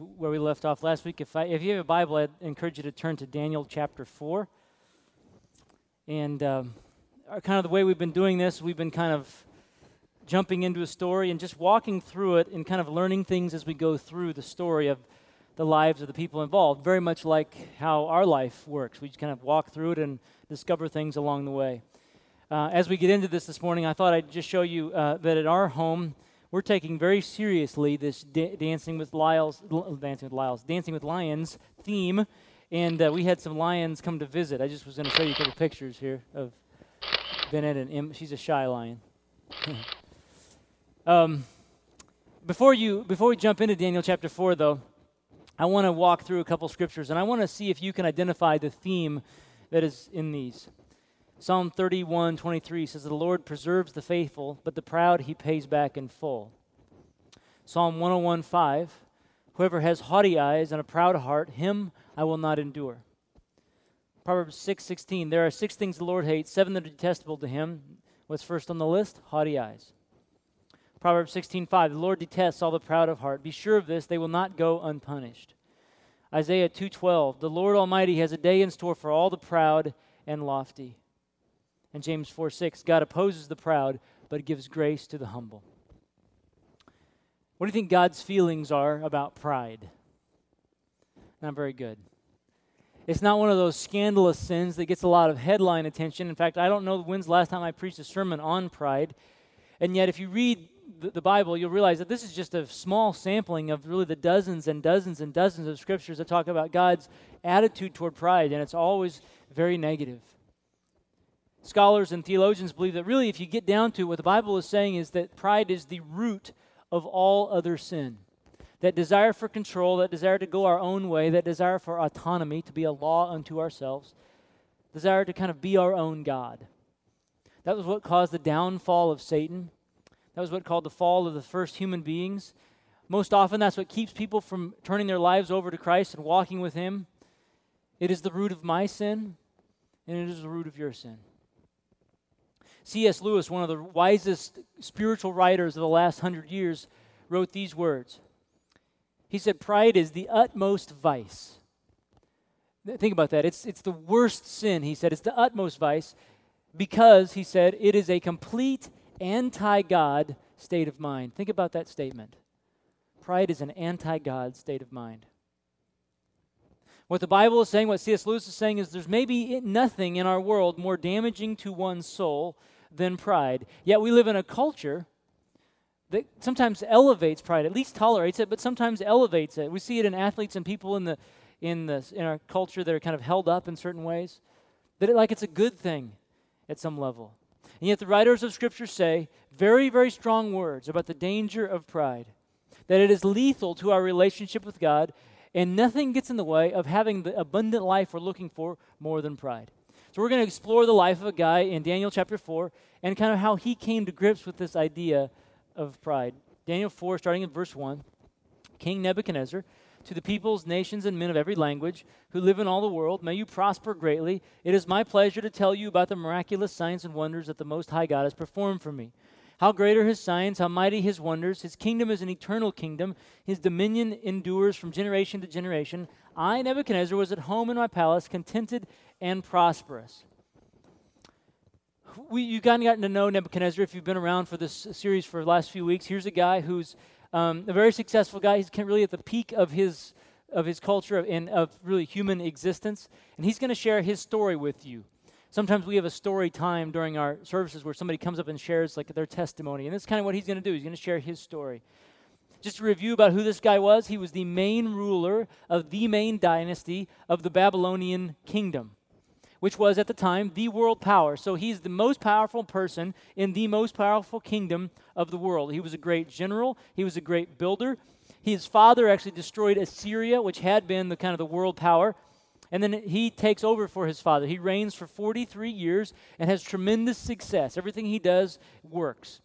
where we left off last week. If, I, if you have a Bible, I'd encourage you to turn to Daniel chapter 4. And um, our, kind of the way we've been doing this, we've been kind of jumping into a story and just walking through it and kind of learning things as we go through the story of the lives of the people involved, very much like how our life works. We just kind of walk through it and discover things along the way. Uh, as we get into this this morning, I thought I'd just show you uh, that at our home, we're taking very seriously this da- dancing with Lyles, dancing with Lyles, dancing with lions theme, and uh, we had some lions come to visit. I just was going to show you a couple pictures here of Bennett and Im. She's a shy lion. um, before you, before we jump into Daniel chapter four, though, I want to walk through a couple scriptures, and I want to see if you can identify the theme that is in these. Psalm 31 23 says, The Lord preserves the faithful, but the proud he pays back in full. Psalm 101 5 Whoever has haughty eyes and a proud heart, him I will not endure. Proverbs 6 16 There are six things the Lord hates, seven that are detestable to him. What's first on the list? Haughty eyes. Proverbs 16 5 The Lord detests all the proud of heart. Be sure of this, they will not go unpunished. Isaiah 2:12 The Lord Almighty has a day in store for all the proud and lofty. And James 4 6, God opposes the proud, but gives grace to the humble. What do you think God's feelings are about pride? Not very good. It's not one of those scandalous sins that gets a lot of headline attention. In fact, I don't know when's the last time I preached a sermon on pride. And yet, if you read the, the, Bible, you'll realize that this is just a small sampling of really the dozens and dozens and dozens of scriptures that talk about God's attitude toward pride, and it's always very negative. Scholars and theologians believe that really, if you get down to it, what the Bible is saying is that pride is the root of all other sin. That desire for control, that desire to go our own way, that desire for autonomy, to be a law unto ourselves, desire to kind of be our own God. That was what caused the downfall of Satan. That was what called the fall of the first human beings. Most often, that's what keeps people from turning their lives over to Christ and walking with Him. It is the root of my sin, and it is the root of your sin. C.S. Lewis, one of the wisest spiritual writers of the last hundred years, wrote these words. He said, Pride is the utmost vice. Think about that. It's, it's the worst sin, he said. It's the utmost vice because, he said, it is a complete anti God state of mind. Think about that statement. Pride is an anti God state of mind. What the Bible is saying, what C.S. Lewis is saying, is there's maybe nothing in our world more damaging to one's soul than pride. Yet we live in a culture that sometimes elevates pride, at least tolerates it, but sometimes elevates it. We see it in athletes and people in the in the in our culture that are kind of held up in certain ways, that it, like it's a good thing at some level. And yet the writers of Scripture say very, very strong words about the danger of pride, that it is lethal to our relationship with God, and nothing gets in the way of having the abundant life we're looking for more than pride. So we're going to explore the life of a guy in Daniel chapter 4 and kind of how he came to grips with this idea of pride. Daniel 4, starting in verse 1. King Nebuchadnezzar, to the peoples, nations, and men of every language who live in all the world, may you prosper greatly. It is my pleasure to tell you about the miraculous signs and wonders that the Most High God has performed for me. How great are his signs, how mighty his wonders. His kingdom is an eternal kingdom. His dominion endures from generation to generation. I, Nebuchadnezzar, was at home in my palace, contented and prosperous. We, you've gotten, gotten to know Nebuchadnezzar if you've been around for this series for the last few weeks. Here's a guy who's um, a very successful guy. He's really at the peak of his, of his culture and of really human existence. And he's going to share his story with you. Sometimes we have a story time during our services where somebody comes up and shares like their testimony. And that's kind of what he's going to do. He's going to share his story. Just a review about who this guy was. He was the main ruler of the main dynasty of the Babylonian kingdom which was at the time the world power. So he's the most powerful person in the most powerful kingdom of the world. He was a great general, he was a great builder. His father actually destroyed Assyria, which had been the kind of the world power. And then he takes over for his father. He reigns for 43 years and has tremendous success. Everything he does works.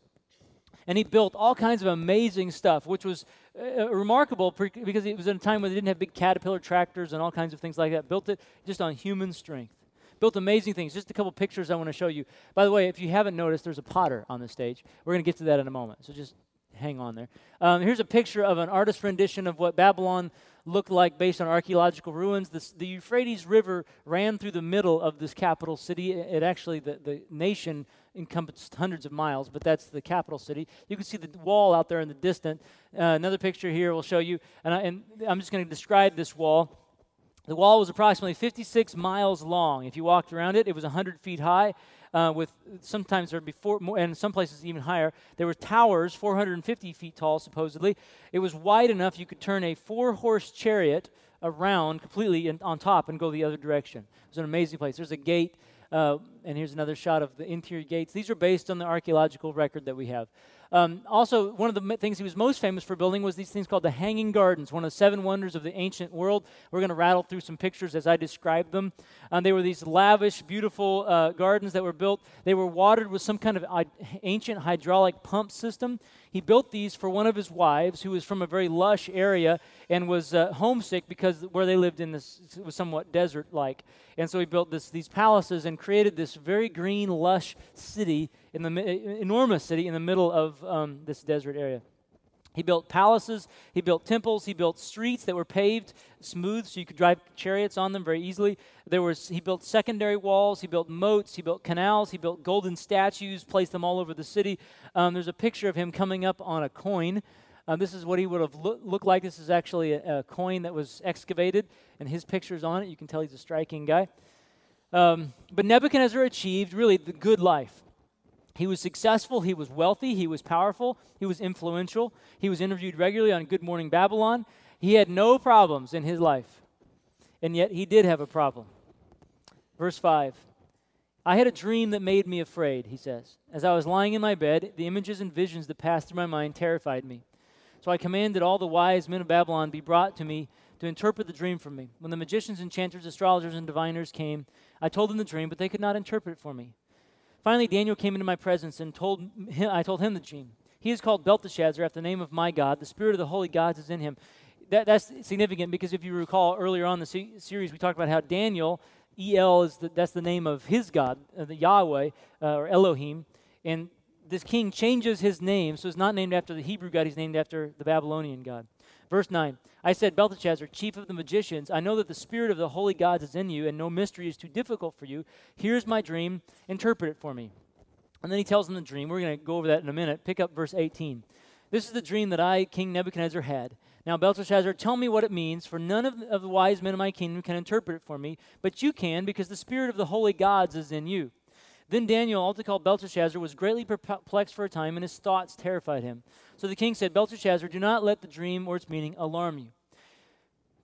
And he built all kinds of amazing stuff, which was uh, remarkable because it was in a time when they didn't have big caterpillar tractors and all kinds of things like that. Built it just on human strength built amazing things. Just a couple pictures I want to show you. By the way, if you haven't noticed, there's a potter on the stage. We're going to get to that in a moment. So just hang on there. Um, here's a picture of an artist rendition of what Babylon looked like based on archaeological ruins. The Euphrates River ran through the middle of this capital city. It, actually, the, the nation encompassed hundreds of miles, but that's the capital city. You can see the wall out there in the distance. Uh, another picture here will show you, and, I, and I'm just going to describe this wall. The wall was approximately 56 miles long. If you walked around it, it was 100 feet high. Uh, with sometimes there would be four, more, and some places even higher. There were towers, 450 feet tall, supposedly. It was wide enough you could turn a four-horse chariot around completely in, on top and go the other direction. It was an amazing place. There's a gate, uh, and here's another shot of the interior gates. These are based on the archaeological record that we have. Um, also, one of the things he was most famous for building was these things called the Hanging Gardens, one of the seven wonders of the ancient world. We're going to rattle through some pictures as I describe them. Um, they were these lavish, beautiful uh, gardens that were built. They were watered with some kind of ancient hydraulic pump system. He built these for one of his wives, who was from a very lush area and was uh, homesick because where they lived in this was somewhat desert-like. And so he built this, these palaces and created this very green, lush city in the enormous city in the middle of um, this desert area. He built palaces, he built temples, he built streets that were paved smooth so you could drive chariots on them very easily. There was he built secondary walls, he built moats, he built canals, he built golden statues, placed them all over the city. Um, there's a picture of him coming up on a coin. Uh, this is what he would have lo- looked like. This is actually a, a, coin that was excavated, and his picture's on it. You can tell he's a striking guy. Um, but Nebuchadnezzar achieved really the good life. He was successful, he was wealthy, he was powerful, he was influential. He was interviewed regularly on Good Morning Babylon. He had no problems in his life. And yet he did have a problem. Verse 5 I had a dream that made me afraid, he says. As I was lying in my bed, the images and visions that passed through my mind terrified me. So I commanded all the wise men of Babylon be brought to me to interpret the dream for me. When the magicians, enchanters, astrologers, and diviners came, I told them the dream, but they could not interpret it for me. Finally, Daniel came into my presence and told him, I told him the dream. He is called Belteshazzar after the name of my God. The spirit of the holy gods is in him. That, that's significant because if you recall earlier on the se- series, we talked about how Daniel, El is the, that's the name of his God, uh, the Yahweh uh, or Elohim, and this king changes his name, so it's not named after the Hebrew God; he's named after the Babylonian God. Verse 9 I said, Belteshazzar, chief of the magicians, I know that the spirit of the holy gods is in you, and no mystery is too difficult for you. Here's my dream, interpret it for me. And then he tells him the dream. We're going to go over that in a minute. Pick up verse 18. This is the dream that I, King Nebuchadnezzar, had. Now, Belteshazzar, tell me what it means, for none of, the wise men of my kingdom can interpret it for me, but you can, because the spirit of the holy gods is in you. Then Daniel, also called Belteshazzar, was greatly perplexed for a time, and his thoughts terrified him. So the king said, Belteshazzar, do not let the dream or its meaning alarm you.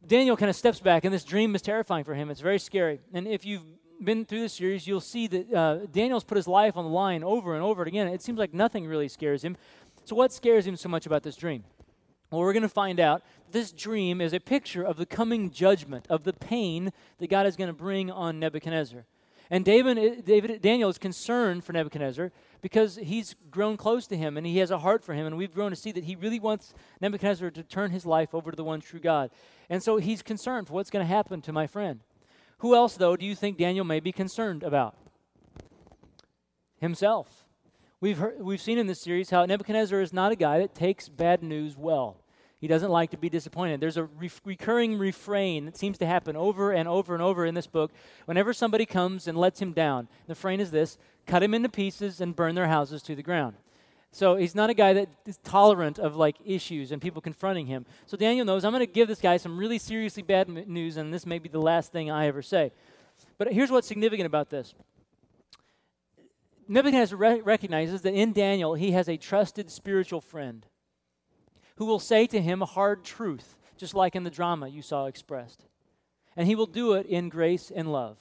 Daniel kind of steps back, and this dream is terrifying for him. It's very scary. And if you've been through this series, you'll see that uh, Daniel's put his life on the line over and over again. It seems like nothing really scares him. So, what scares him so much about this dream? Well, we're going to find out this dream is a picture of the coming judgment, of the pain that God is going to bring on Nebuchadnezzar. And David, eh, David, Daniel is concerned for Nebuchadnezzar because he's grown close to him and he has a heart for him. And we've grown to see that he really wants Nebuchadnezzar to turn his life over to the one true God. And so he's concerned for what's going to happen to my friend. Who else, though, do you think Daniel may be concerned about? Himself. We've, heard, we've seen in this series how Nebuchadnezzar is not a guy that takes bad news well. He doesn't like to be disappointed. There's a re- recurring refrain that seems to happen over and over and over in this book. Whenever somebody comes and lets him down, the refrain is this cut him into pieces and burn their houses to the ground. So he's not a guy that is tolerant of like issues and people confronting him. So Daniel knows I'm going to give this guy some really seriously bad news, and this may be the last thing I ever say. But here's what's significant about this. Nebuchadnezzar re- recognizes that in Daniel he has a trusted spiritual friend who will say to him a hard truth, just like in the drama you saw expressed. And he will do it in grace and love.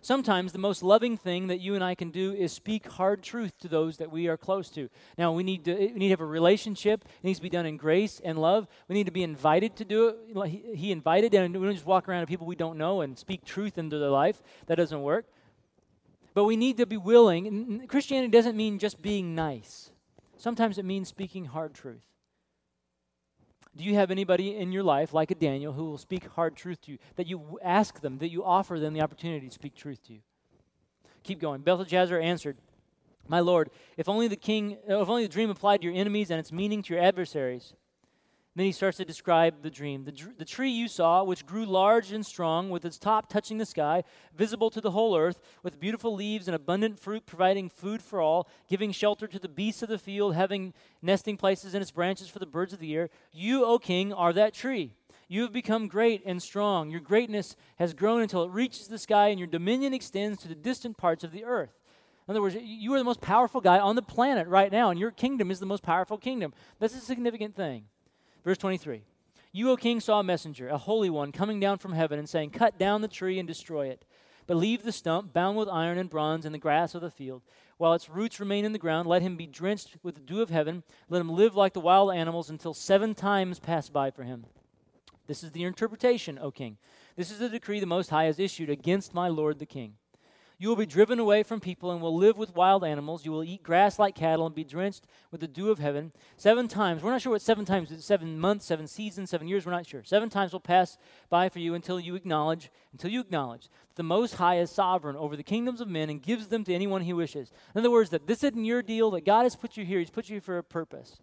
Sometimes the most loving thing that you and I can do is speak hard truth to those that we are close to. Now, we need to, we need to have a relationship. It needs to be done in grace and love. We need to be invited to do it. He, he invited, and we don't just walk around to people we don't know and speak truth into their life. That doesn't work. But we need to be willing. Christianity doesn't mean just being nice. Sometimes it means speaking hard truth. Do you have anybody in your life, like a Daniel, who will speak hard truth to you, that you ask them, that you offer them the opportunity to speak truth to you? Keep going. Belteshazzar answered, My Lord, if only the king, uh, if only the dream applied to your enemies and its meaning to your adversaries. Then he starts to describe the dream. The, the tree you saw, which grew large and strong, with its top touching the sky, visible to the whole earth, with beautiful leaves and abundant fruit, providing food for all, giving shelter to the beasts of the field, having nesting places in its branches for the birds of the air. You, O king, are that tree. You have become great and strong. Your greatness has grown until it reaches the sky, and your dominion extends to the distant parts of the earth. In other words, you are the most powerful guy on the planet right now, and your kingdom is the most powerful kingdom. That's a significant thing. Verse 23 You, O king, saw a messenger, a holy one, coming down from heaven and saying, Cut down the tree and destroy it. But leave the stump bound with iron and bronze in the grass of the field. While its roots remain in the ground, let him be drenched with the dew of heaven. Let him live like the wild animals until seven times pass by for him. This is the interpretation, O king. This is the decree the Most High has issued against my lord the king. You will be driven away from people and will live with wild animals. You will eat grass like cattle and be drenched with the dew of heaven. Seven times, we're not sure what seven times is seven months, seven seasons, seven years, we're not sure. Seven times will pass by for you until you acknowledge, until you acknowledge that the Most High is sovereign over the kingdoms of men and gives them to anyone he wishes. In other words, that this isn't your deal, that God has put you here, He's put you here for a purpose.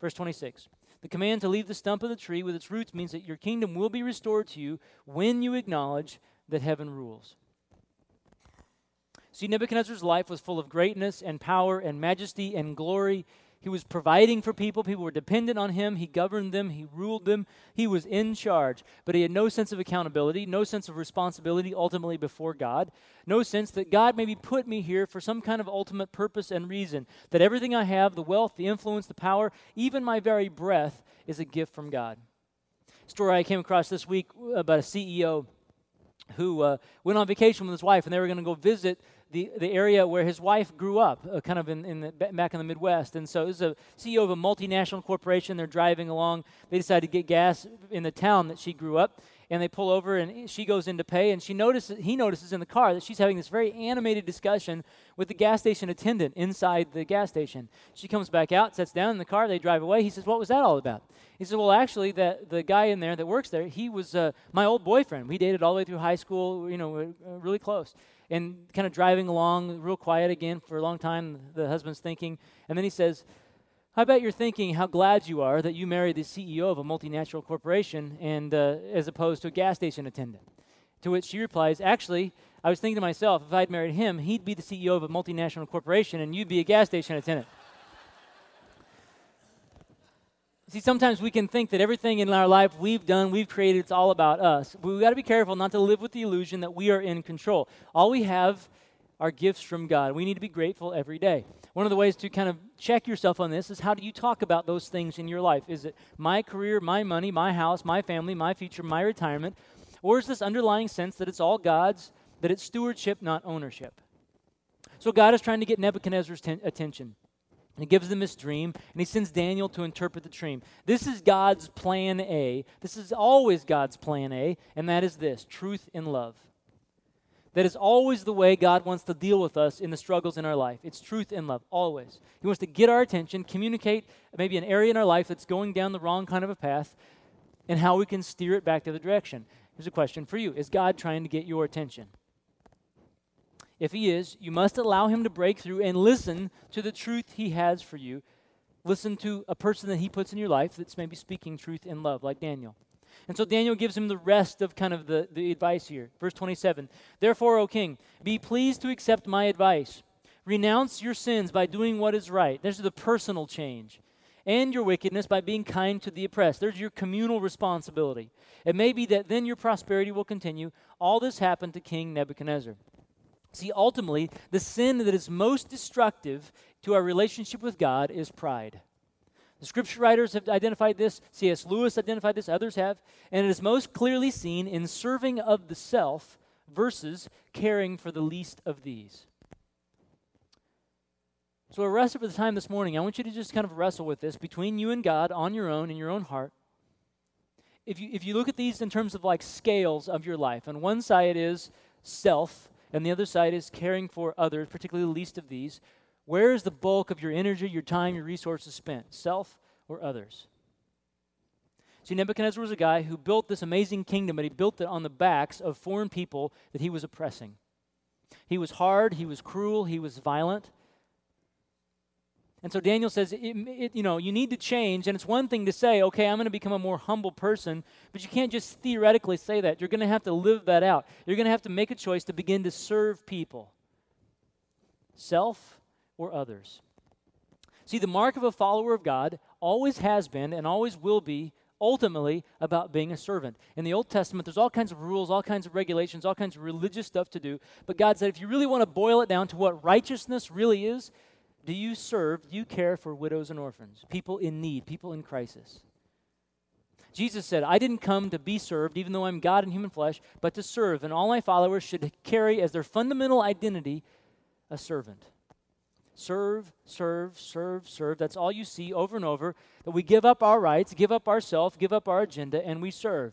Verse 26. The command to leave the stump of the tree with its roots means that your kingdom will be restored to you when you acknowledge that heaven rules. See, Nebuchadnezzar's life was full of greatness and power and majesty and glory. He was providing for people. People were dependent on him. He governed them. He ruled them. He was in charge. But he had no sense of accountability, no sense of responsibility ultimately before God, no sense that God maybe put me here for some kind of ultimate purpose and reason, that everything I have, the wealth, the influence, the power, even my very breath, is a gift from God. Story I came across this week about a CEO who uh, went on vacation with his wife, and they were going to go visit the, the area where his wife grew up, uh, kind of in, in the, back in the Midwest. And so is a CEO of a multinational corporation. They're driving along. They decide to get gas in the town that she grew up. And they pull over, and she goes in to pay. And she notices, he notices in the car that she's having this very animated discussion with the gas station attendant inside the gas station. She comes back out, sits down in the car. They drive away. He says, "What was that all about?" He said, "Well, actually, that the guy in there that works there, he was uh, my old boyfriend. We dated all the way through high school. You know, really close." And kind of driving along real quiet again for a long time. The husband's thinking, and then he says, I bet you're thinking how glad you are that you married the CEO of a multinational corporation and uh, as opposed to a gas station attendant. To which she replies, Actually, I was thinking to myself, if I'd married him, he'd be the CEO of a multinational corporation and you'd be a gas station attendant. See, sometimes we can think that everything in our life we've done, we've created, it's all about us. But we've got to be careful not to live with the illusion that we are in control. All we have are gifts from God. We need to be grateful every day. One of the ways to kind of check yourself on this is how do you talk about those things in your life? Is it my career, my money, my house, my family, my future, my retirement? Or is this underlying sense that it's all God's, that it's stewardship, not ownership? So God is trying to get Nebuchadnezzar's ten- attention. And he gives them this dream, and he sends Daniel to interpret the dream. This is God's plan A. This is always God's plan A, and that is this truth in love. That is always the way God wants to deal with us in the struggles in our life. It's truth in love, always. He wants to get our attention, communicate maybe an area in our life that's going down the wrong kind of a path, and how we can steer it back to the direction. Here's a question for you Is God trying to get your attention? If he is, you must allow him to break through and listen to the truth he has for you. Listen to a person that he puts in your life that's maybe speaking truth in love, like Daniel. And so Daniel gives him the rest of kind of the, the advice here. Verse 27 Therefore, O king, be pleased to accept my advice. Renounce your sins by doing what is right. There's the personal change. And your wickedness by being kind to the oppressed. There's your communal responsibility. It may be that then your prosperity will continue. All this happened to King Nebuchadnezzar. See, ultimately, the sin that is most destructive to our relationship with God is pride. The scripture writers have identified this, C.S. Lewis identified this, others have, and it is most clearly seen in serving of the self versus caring for the least of these. So, a rest for the time this morning, I want you to just kind of wrestle with this between you and God on your own in your own heart. If you, if you look at these in terms of like scales of your life, on one side is self, and the other side is caring for others, particularly the least of these. Where is the bulk of your energy, your time, your resources spent? Self or others? See, Nebuchadnezzar was a guy who built this amazing kingdom, but he built it on the backs of foreign people that he was oppressing. He was hard, he was cruel, he was violent, And so Daniel says, it, it, you know, you need to change. And it's one thing to say, okay, I'm going to become a more humble person, but you can't just theoretically say that. You're going to have to live that out. You're going to have to make a choice to begin to serve people, self or others. See, the mark of a follower of God always has been and always will be ultimately about being a servant. In the Old Testament, there's all kinds of rules, all kinds of regulations, all kinds of religious stuff to do. But God said, if you really want to boil it down to what righteousness really is, do you serve, do you care for widows and orphans, people in need, people in crisis? Jesus said, I didn't come to be served, even though I'm God in human flesh, but to serve. And all my followers should carry as their fundamental identity a servant. Serve, serve, serve, serve. That's all you see over and over. That we give up our rights, give up ourself, give up our agenda, and we serve.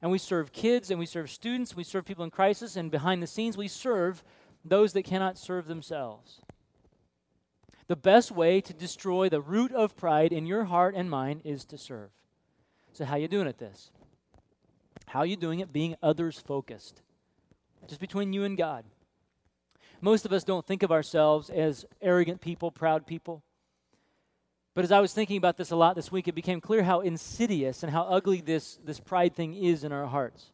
And we serve kids, and we serve students, we serve people in crisis, and behind the scenes, we serve those that cannot serve themselves. The best way to destroy the root of pride in your heart and mind is to serve. So, how you doing at this? How you doing it being others focused? Just between you and God. Most of us don't think of ourselves as arrogant people, proud people. But as I was thinking about this a lot this week, it became clear how insidious and how ugly this, this pride thing is in our hearts.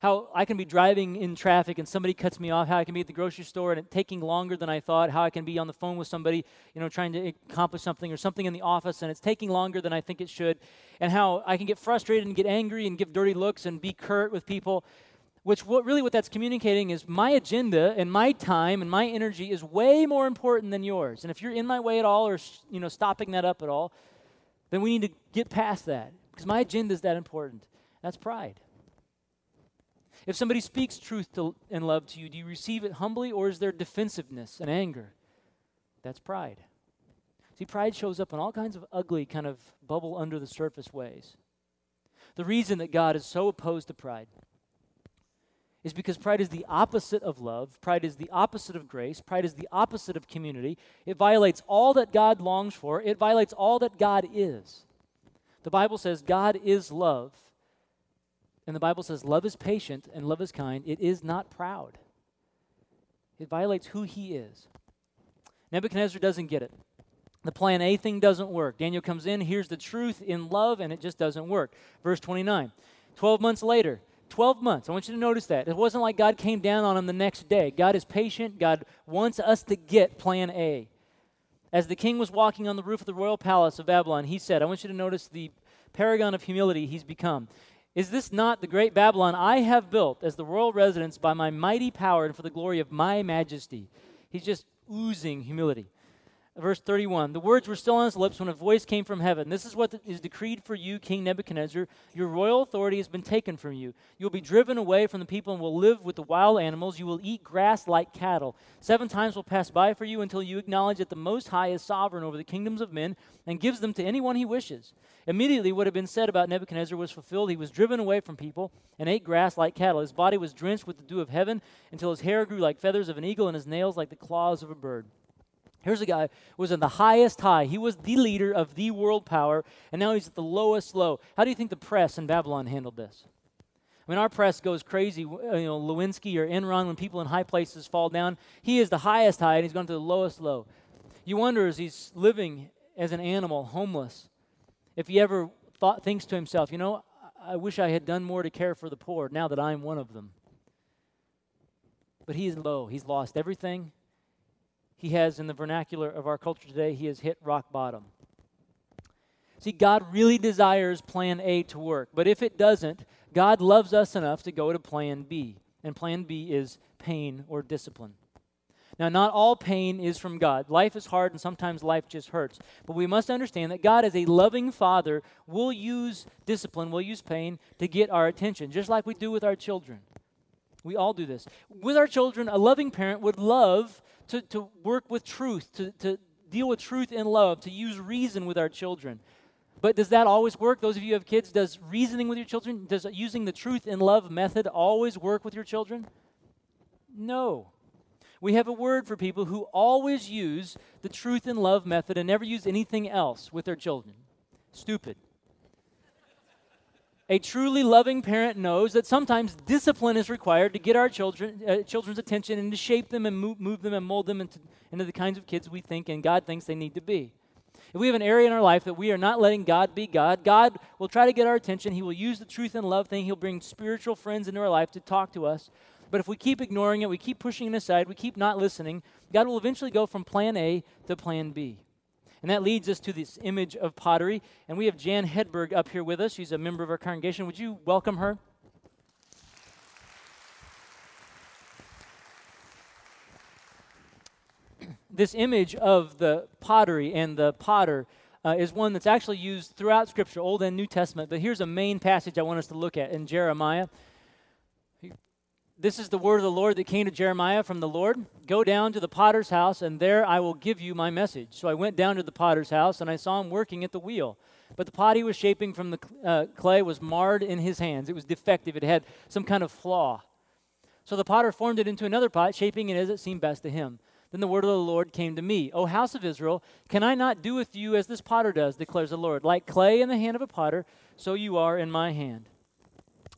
How I can be driving in traffic and somebody cuts me off, how I can be at the grocery store and it taking longer than I thought, how I can be on the phone with somebody, you know, trying to accomplish something or something in the office and it's taking longer than I think it should, and how I can get frustrated and get angry and give dirty looks and be curt with people which what, really what that's communicating is my agenda and my time and my energy is way more important than yours. And if you're in my way at all or you know stopping that up at all, then we need to get past that because my agenda is that important. That's pride. If somebody speaks truth to, and love to you, do you receive it humbly or is there defensiveness and anger? That's pride. See, pride shows up in all kinds of ugly, kind of bubble under the surface ways. The reason that God is so opposed to pride is because pride is the opposite of love. Pride is the opposite of grace. Pride is the opposite of community. It violates all that God longs for, it violates all that God is. The Bible says God is love. And the Bible says love is patient and love is kind. It is not proud. It violates who he is. Nebuchadnezzar doesn't get it. The plan A thing doesn't work. Daniel comes in, hears the truth in love, and it just doesn't work. Verse 29. Twelve months later, 12 months. I want you to notice that. It wasn't like God came down on him the next day. God is patient. God wants us to get plan A. As the king was walking on the roof of the royal palace of Babylon, he said, I want you to notice the paragon of humility he's become. Is this not the great Babylon I have built as the royal residence by my mighty power and for the glory of my majesty? He's just oozing humility verse 31 the words were still on his lips when a voice came from heaven. This is what is decreed for you king nebuchadnezzar. Your royal authority has been taken from you. You will be driven away from the people and will live with the wild animals. You will eat grass like cattle. Seven times will pass by for you until you acknowledge that the most high is sovereign over the kingdoms of men and gives them to anyone he wishes. Immediately what had been said about nebuchadnezzar was fulfilled. He was driven away from people and ate grass like cattle. His body was drenched with the dew of heaven until his hair grew like feathers of an eagle and his nails like the claws of a bird Here's a guy who was in the highest high. He was the leader of the world power, and now he's at the lowest low. How do you think the press in Babylon handled this? I mean, our press goes crazy. Uh, you know, Lewinsky or Enron, when people in high places fall down, he is the highest high, and he's gone to the lowest low. You wonder as he's living as an animal, homeless, if he ever thought, thinks to himself, you know, I wish I had done more to care for the poor now that I'm one of them. But he's low. He's lost everything he has, in the vernacular of our culture today, he has hit rock bottom. See, God really desires plan A to work, but if it doesn't, God loves us enough to go to plan B. And plan B is pain or discipline. Now, not all pain is from God. Life is hard and sometimes life just hurts. But we must understand that God, as a loving father, will use discipline, will use pain to get our attention, just like we do with our children. We all do this. With our children, a loving parent would love to, to work with truth, to, to deal with truth in love, to use reason with our children. But does that always work? Those of you who have kids, does reasoning with your children, does using the truth in love method always work with your children? No. We have a word for people who always use the truth in love method and never use anything else with their children. Stupid. A truly loving parent knows that sometimes discipline is required to get our children, uh, children's attention and to shape them and move, move them and mold them into, into the kinds of kids we think and God thinks they need to be. If we have an area in our life that we are not letting God be God, God will try to get our attention. He will use the truth and love thing. He'll bring spiritual friends into our life to talk to us. But if we keep ignoring it, we keep pushing it aside, we keep not listening, God will eventually go from plan A to plan B. And that leads us to this image of pottery. And we have Jan Hedberg up here with us. She's a member of our congregation. Would you welcome her? this image of the pottery and the potter uh, is one that's actually used throughout Scripture, Old and New Testament. But here's a main passage I want us to look at in Jeremiah. This is the word of the Lord that came to Jeremiah from the Lord. Go down to the potter's house, and there I will give you my message. So I went down to the potter's house, and I saw him working at the wheel. But the pot he was shaping from the uh, clay was marred in his hands. It was defective, it had some kind of flaw. So the potter formed it into another pot, shaping it as it seemed best to him. Then the word of the Lord came to me O house of Israel, can I not do with you as this potter does, declares the Lord? Like clay in the hand of a potter, so you are in my hand.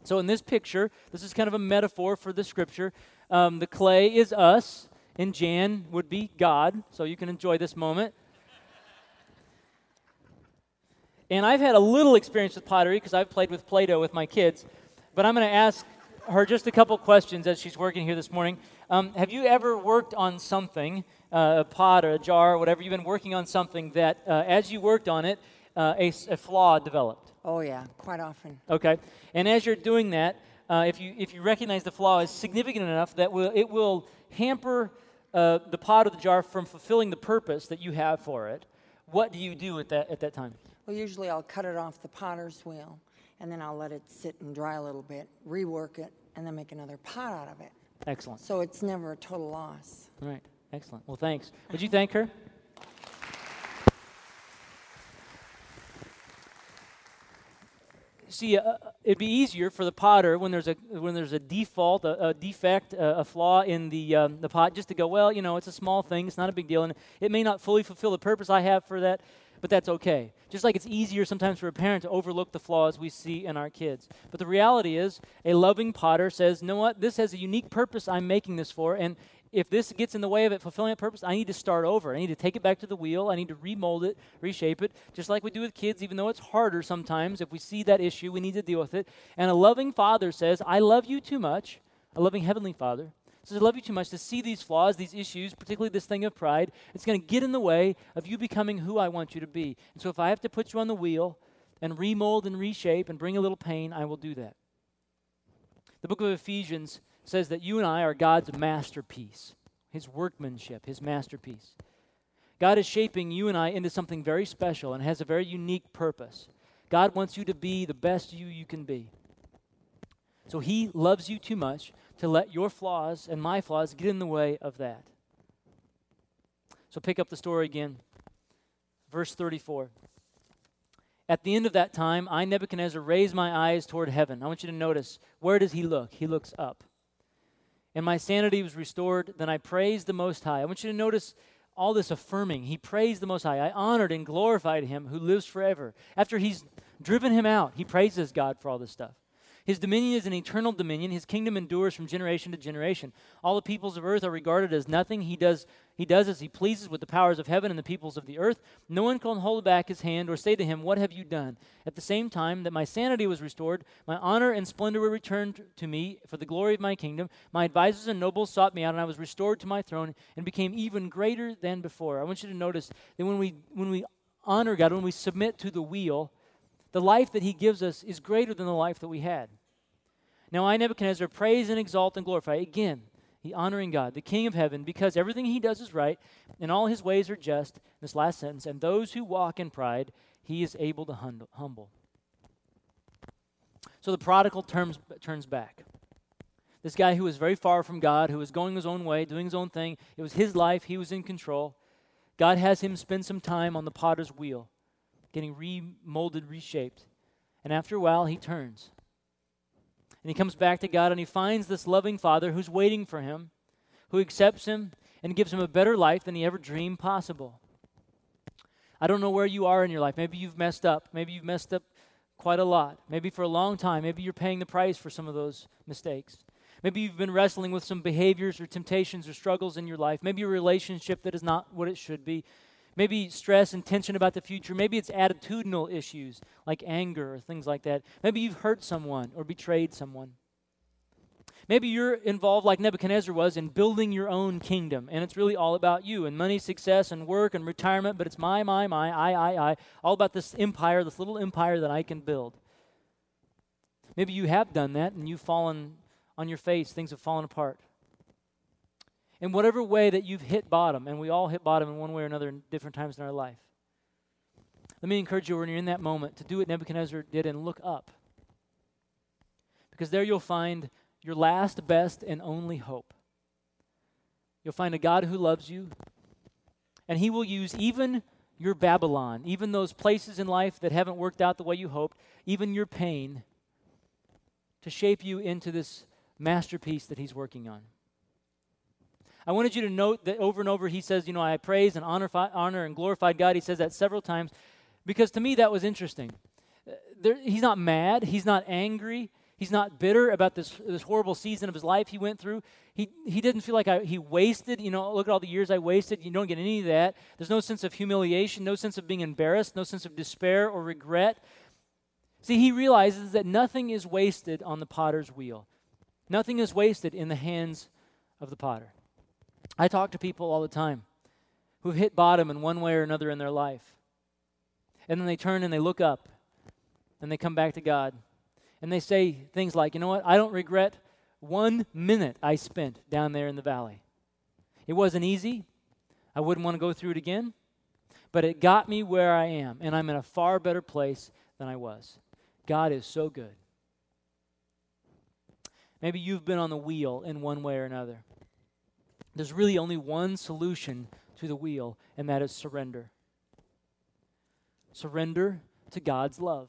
So, in this picture, this is kind of a metaphor for the scripture. Um, the clay is us, and Jan would be God. So, you can enjoy this moment. And I've had a little experience with pottery because I've played with Play Doh with my kids. But I'm going to ask her just a couple questions as she's working here this morning. Um, have you ever worked on something, uh, a pot or a jar or whatever? You've been working on something that, uh, as you worked on it, uh, a, a, flaw developed. Oh yeah, quite often. Okay, and as you're doing that, uh, if you if you recognize the flaw is significant enough that will it will hamper uh, the pot or the jar from fulfilling the purpose that you have for it. What do you do at that at that time? Well, usually I'll cut it off the potter's wheel, and then I'll let it sit and dry a little bit, rework it, and then make another pot out of it. Excellent. So it's never a total loss. All right. Excellent. Well, thanks. Would you thank her? See, uh, it'd be easier for the potter when there's a when there's a default, a, a defect, a, a, flaw in the um, the pot, just to go, well, you know, it's a small thing, it's not a big deal, and it may not fully fulfill the purpose I have for that, but that's okay. Just like it's easier sometimes for a parent to overlook the flaws we see in our kids. But the reality is, a loving potter says, you know what, this has a unique purpose I'm making this for, and if this gets in the way of it fulfilling that purpose, I need to start over. I need to take it back to the wheel. I need to remold it, reshape it, just like we do with kids, even though it's harder sometimes. If we see that issue, we need to deal with it. And a loving father says, I love you too much. A loving heavenly father says, I love you too much to see these flaws, these issues, particularly this thing of pride. It's going to get in the way of you becoming who I want you to be. And so if I have to put you on the wheel and remold and reshape and bring a little pain, I will do that. The book of Ephesians says that you and I are God's masterpiece, his workmanship, his masterpiece. God is shaping you and I into something very special and has a very unique purpose. God wants you to be the best you you can be. So he loves you too much to let your flaws and my flaws get in the way of that. So pick up the story again. Verse 34. At the end of that time, I, Nebuchadnezzar, raised my eyes toward heaven. I want you to notice where does he look? He looks up and my sanity was restored. Then I praised the Most High. I want you to notice all this affirming. He praised the Most High. I honored and glorified him who lives forever. After he's driven him out, he praises God for all this stuff. His dominion is an eternal dominion. His kingdom endures from generation to generation. All the peoples of earth are regarded as nothing. He does, he does as he pleases with the powers of heaven and the peoples of the earth. No one can hold back his hand or say to him, What have you done? At the same time that my sanity was restored, my honor and splendor were returned to me for the glory of my kingdom. My advisors and nobles sought me out, and I was restored to my throne and became even greater than before. I want you to notice that when we, when we honor God, when we submit to the wheel, the life that he gives us is greater than the life that we had. Now I, Nebuchadnezzar, praise and exalt and glorify. Again, he honoring God, the King of heaven, because everything he does is right, and all his ways are just. This last sentence, and those who walk in pride, he is able to humble. So the prodigal turns, turns back. This guy who was very far from God, who was going his own way, doing his own thing, it was his life, he was in control. God has him spend some time on the potter's wheel getting remolded, reshaped. And after a while, he turns. And he comes back to God and he finds this loving Father who's waiting for him, who accepts him and gives him a better life than he ever dreamed possible. I don't know where you are in your life. Maybe you've messed up. Maybe you've messed up quite a lot, maybe for a long time. Maybe you're paying the price for some of those mistakes. Maybe you've been wrestling with some behaviors or temptations or struggles in your life. Maybe a relationship that is not what it should be. Maybe stress and tension about the future. Maybe it's attitudinal issues like anger or things like that. Maybe you've hurt someone or betrayed someone. Maybe you're involved, like Nebuchadnezzar was, in building your own kingdom, and it's really all about you and money, success, and work and retirement, but it's my, my, my, I, I, I, all about this empire, this little empire that I can build. Maybe you have done that and you've fallen on your face, things have fallen apart. In whatever way that you've hit bottom, and we all hit bottom in one way or another in different times in our life, let me encourage you when you're in that moment to do what Nebuchadnezzar did and look up. Because there you'll find your last, best, and only hope. You'll find a God who loves you, and He will use even your Babylon, even those places in life that haven't worked out the way you hoped, even your pain, to shape you into this masterpiece that He's working on. I wanted you to note that over and over He says, you know, I praise and honor, honor and glorified God. He says that several times because to me that was interesting. Uh, there, he's not mad, He's not angry, He's not bitter about this, this horrible season of his life he went through. He, he didn't feel like I, he wasted, you know, look at all the years I wasted. You don't get any of that. There's no sense of humiliation, no sense of being embarrassed, no sense of despair or regret. See, he realizes that nothing is wasted on the potter's wheel, nothing is wasted in the hands of the potter. I talk to people all the time who've hit bottom in one way or another in their life. And then they turn and they look up and they come back to God and they say things like, you know what, I don't regret one minute I spent down there in the valley. It wasn't easy. I wouldn't want to go through it again, but it got me where I am, and I'm in a far better place than I was. God is so good. Maybe you've been on the wheel in one way or another. There's really only one solution to the wheel, and that is surrender. Surrender to God's love.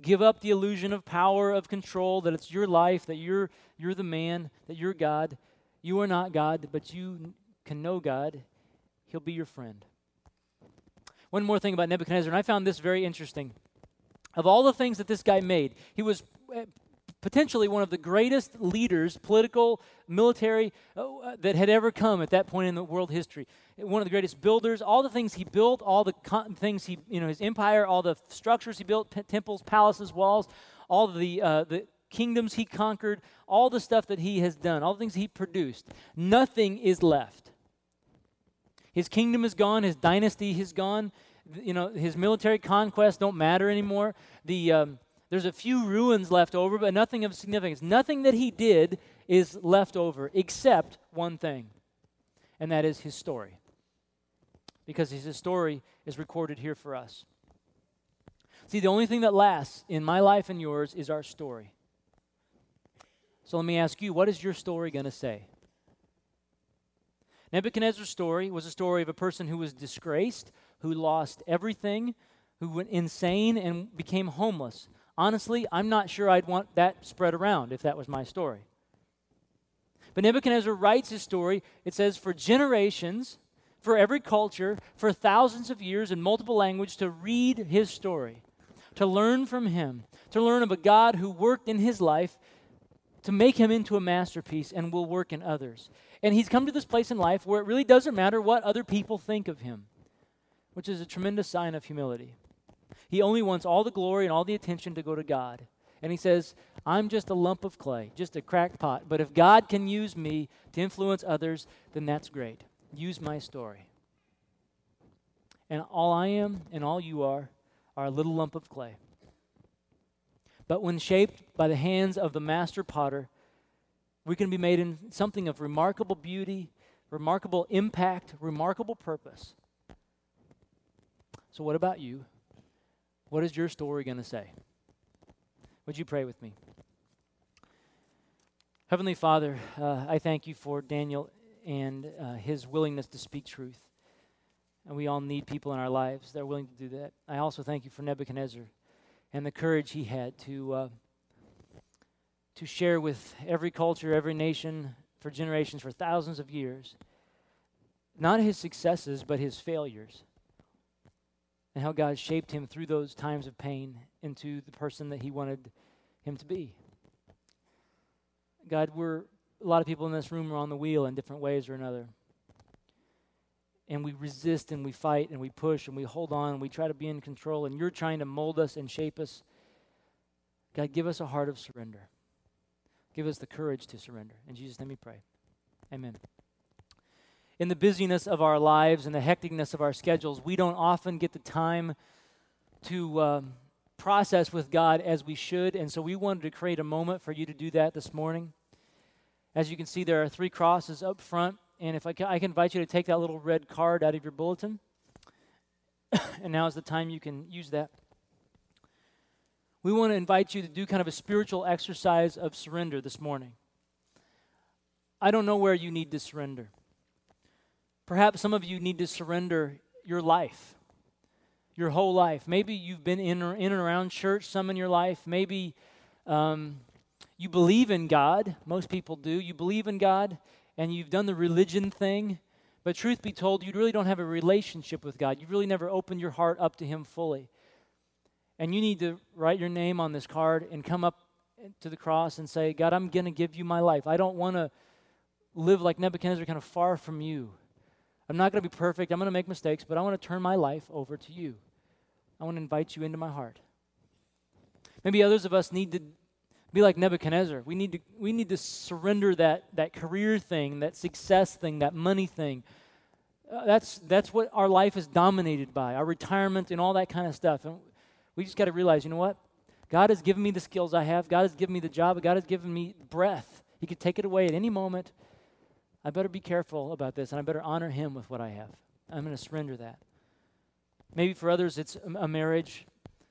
Give up the illusion of power, of control, that it's your life, that you're, you're the man, that you're God. You are not God, but you can know God. He'll be your friend. One more thing about Nebuchadnezzar, and I found this very interesting. Of all the things that this guy made, he was eh, potentially one of the greatest leaders, political, military, uh, that had ever come at that point in the world history. One of the greatest builders, all the things he built, all the things he, you know, his empire, all the structures he built, temples, palaces, walls, all the, uh, the kingdoms he conquered, all the stuff that he has done, all the things he produced. Nothing is left. His kingdom is gone, his dynasty is gone, you know, his military conquests don't matter anymore. The, um, there's a few ruins left over, but nothing of significance. Nothing that he did is left over except one thing, and that is his story. Because his story is recorded here for us. See, the only thing that lasts in my life and yours is our story. So let me ask you, what is your story going to say? Nebuchadnezzar's story was a story of a person who was disgraced, who lost everything, who went insane and became homeless, Honestly, I'm not sure I'd want that spread around if that was my story. But Nebuchadnezzar writes his story. It says, for generations, for every culture, for thousands of years in multiple languages to read his story, to learn from him, to learn of a God who worked in his life to make him into a masterpiece and will work in others. And he's come to this place in life where it really doesn't matter what other people think of him, which is a tremendous sign of humility. He only wants all the glory and all the attention to go to God. And he says, I'm just a lump of clay, just a cracked pot. But if God can use me to influence others, then that's great. Use my story. And all I am and all you are are a little lump of clay. But when shaped by the hands of the master potter, we can be made in something of remarkable beauty, remarkable impact, remarkable purpose. So, what about you? What is your story going to say? Would you pray with me? Heavenly Father, uh, I thank you for Daniel and uh, his willingness to speak truth. And we all need people in our lives that are willing to do that. I also thank you for Nebuchadnezzar and the courage he had to, uh, to share with every culture, every nation for generations, for thousands of years, not his successes, but his failures and how God shaped him through those times of pain into the person that He wanted him to be. God, we're a lot of people in this room are on the wheel in different ways or another. And we resist and we fight and we push and we hold on and we try to be in control, and you're trying to mold us and shape us. God, give us a heart of surrender. Give us the courage to surrender. In Jesus' name we pray. Amen. In the busyness of our lives and the hecticness of our schedules, we don't often get the time to um, process with God as we should. And so we wanted to create a moment for you to do that this morning. As you can see, there are three crosses up front. And if I can, I can invite you to take that little red card out of your bulletin. and now is the time you can use that. We want to invite you to do kind of a spiritual exercise of surrender this morning. I don't know where you need to surrender. Perhaps some of you need to surrender your life your whole life. Maybe you've been in, or, in and around church some in your life. Maybe um, you believe in God. Most people do. You believe in God and you've done the religion thing. But truth be told, you really don't have a relationship with God. You've really never opened your heart up to Him fully. And you need to write your name on this card and come up to the cross and say, God, I'm going to give you my life. I don't want to live like Nebuchadnezzar, kind of far from you. I'm not going to be perfect. I'm going to make mistakes, but I want to turn my life over to you. I want to invite you into my heart. Maybe others of us need to be like Nebuchadnezzar. We need to, we need to surrender that, that career thing, that success thing, that money thing. Uh, that's, that's what our life is dominated by, our retirement and all that kind of stuff. And we just got to realize, you know what? God has given me the skills I have. God has given me the job. God has given me breath. He could take it away at any moment. I better be careful about this and I better honor him with what I have. I'm going to surrender that. Maybe for others, it's a marriage.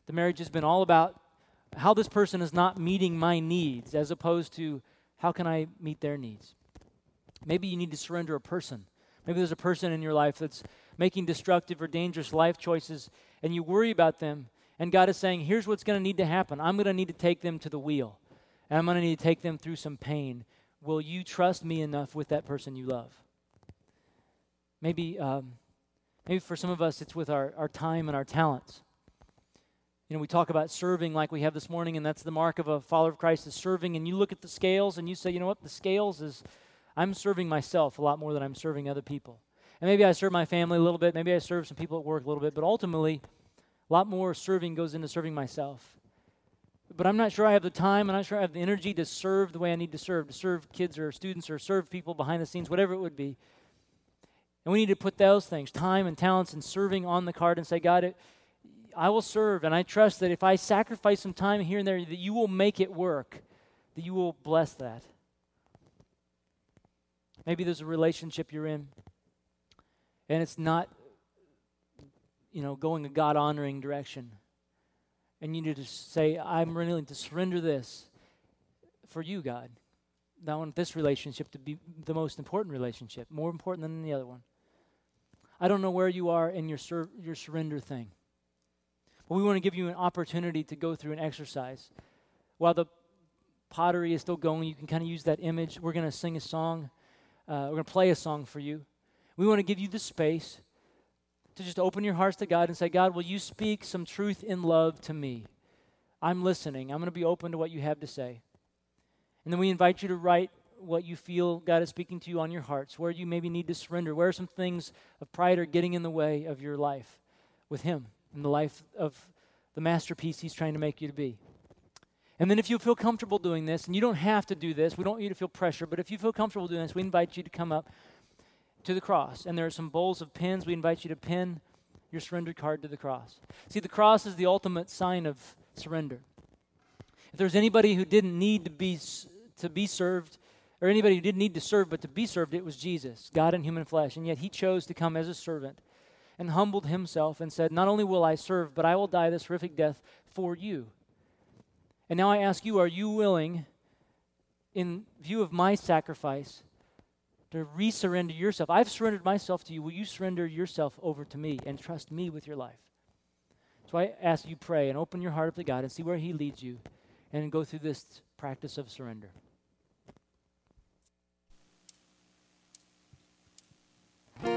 The marriage has been all about how this person is not meeting my needs as opposed to how can I meet their needs. Maybe you need to surrender a person. Maybe there's a person in your life that's making destructive or dangerous life choices and you worry about them. And God is saying, here's what's going to need to happen. I'm going to need to take them to the wheel. And I'm going to need to take them through some pain will you trust me enough with that person you love? Maybe, um, maybe for some of us, it's with our, our time and our talents. You know, we talk about serving like we have this morning, and that's the mark of a follower of Christ is serving. And you look at the scales and you say, you know what, the scales is I'm serving myself a lot more than I'm serving other people. And maybe I serve my family a little bit, maybe I serve some people at work a little bit, but ultimately, a lot more serving goes into serving myself but I'm not sure I have the time, I'm not sure I have the energy to serve the way I need to serve, to serve kids or students or serve people behind the scenes, whatever it would be. And we need to put those things, time and talents and serving on the card and say, God, it, I will serve, and I trust that if I sacrifice some time here and there, that you will make it work, that you will bless that. Maybe there's a relationship you're in, and it's not, you know, going a God honoring direction and you need to say, I'm willing to surrender this for you, God. I want this relationship to be the most important relationship, more important than the other one. I don't know where you are in your, sur- your surrender thing. But we want to give you an opportunity to go through an exercise. While the pottery is still going, you can kind of use that image. We're going to sing a song. Uh, we're going to play a song for you. We want to give you the space to just open your hearts to God and say, God, will you speak some truth in love to me? I'm listening. I'm going to be open to what you have to say. And then we invite you to write what you feel God is speaking to you on your hearts, where you maybe need to surrender, where some things of pride are getting in the way of your life with Him and the life of the masterpiece He's trying to make you to be. And then, if you feel comfortable doing this, and you don't have to do this, we don't want you to feel pressure, but if you feel comfortable doing this, we invite you to come up to the cross. And there are some bowls of pins. We invite you to pin your surrender card to the cross. See, the cross is the ultimate sign of surrender. If there's anybody who didn't need to be to be served, or anybody who didn't need to serve but to be served, it was Jesus, God in human flesh. And yet he chose to come as a servant and humbled himself and said, Not only will I serve, but I will die this horrific death for you. And now I ask you, are you willing, in view of my sacrifice, to resurrender yourself. I've surrendered myself to you. Will you surrender yourself over to me and trust me with your life? So I ask you pray and open your heart up to God and see where He leads you and go through this practice of surrender.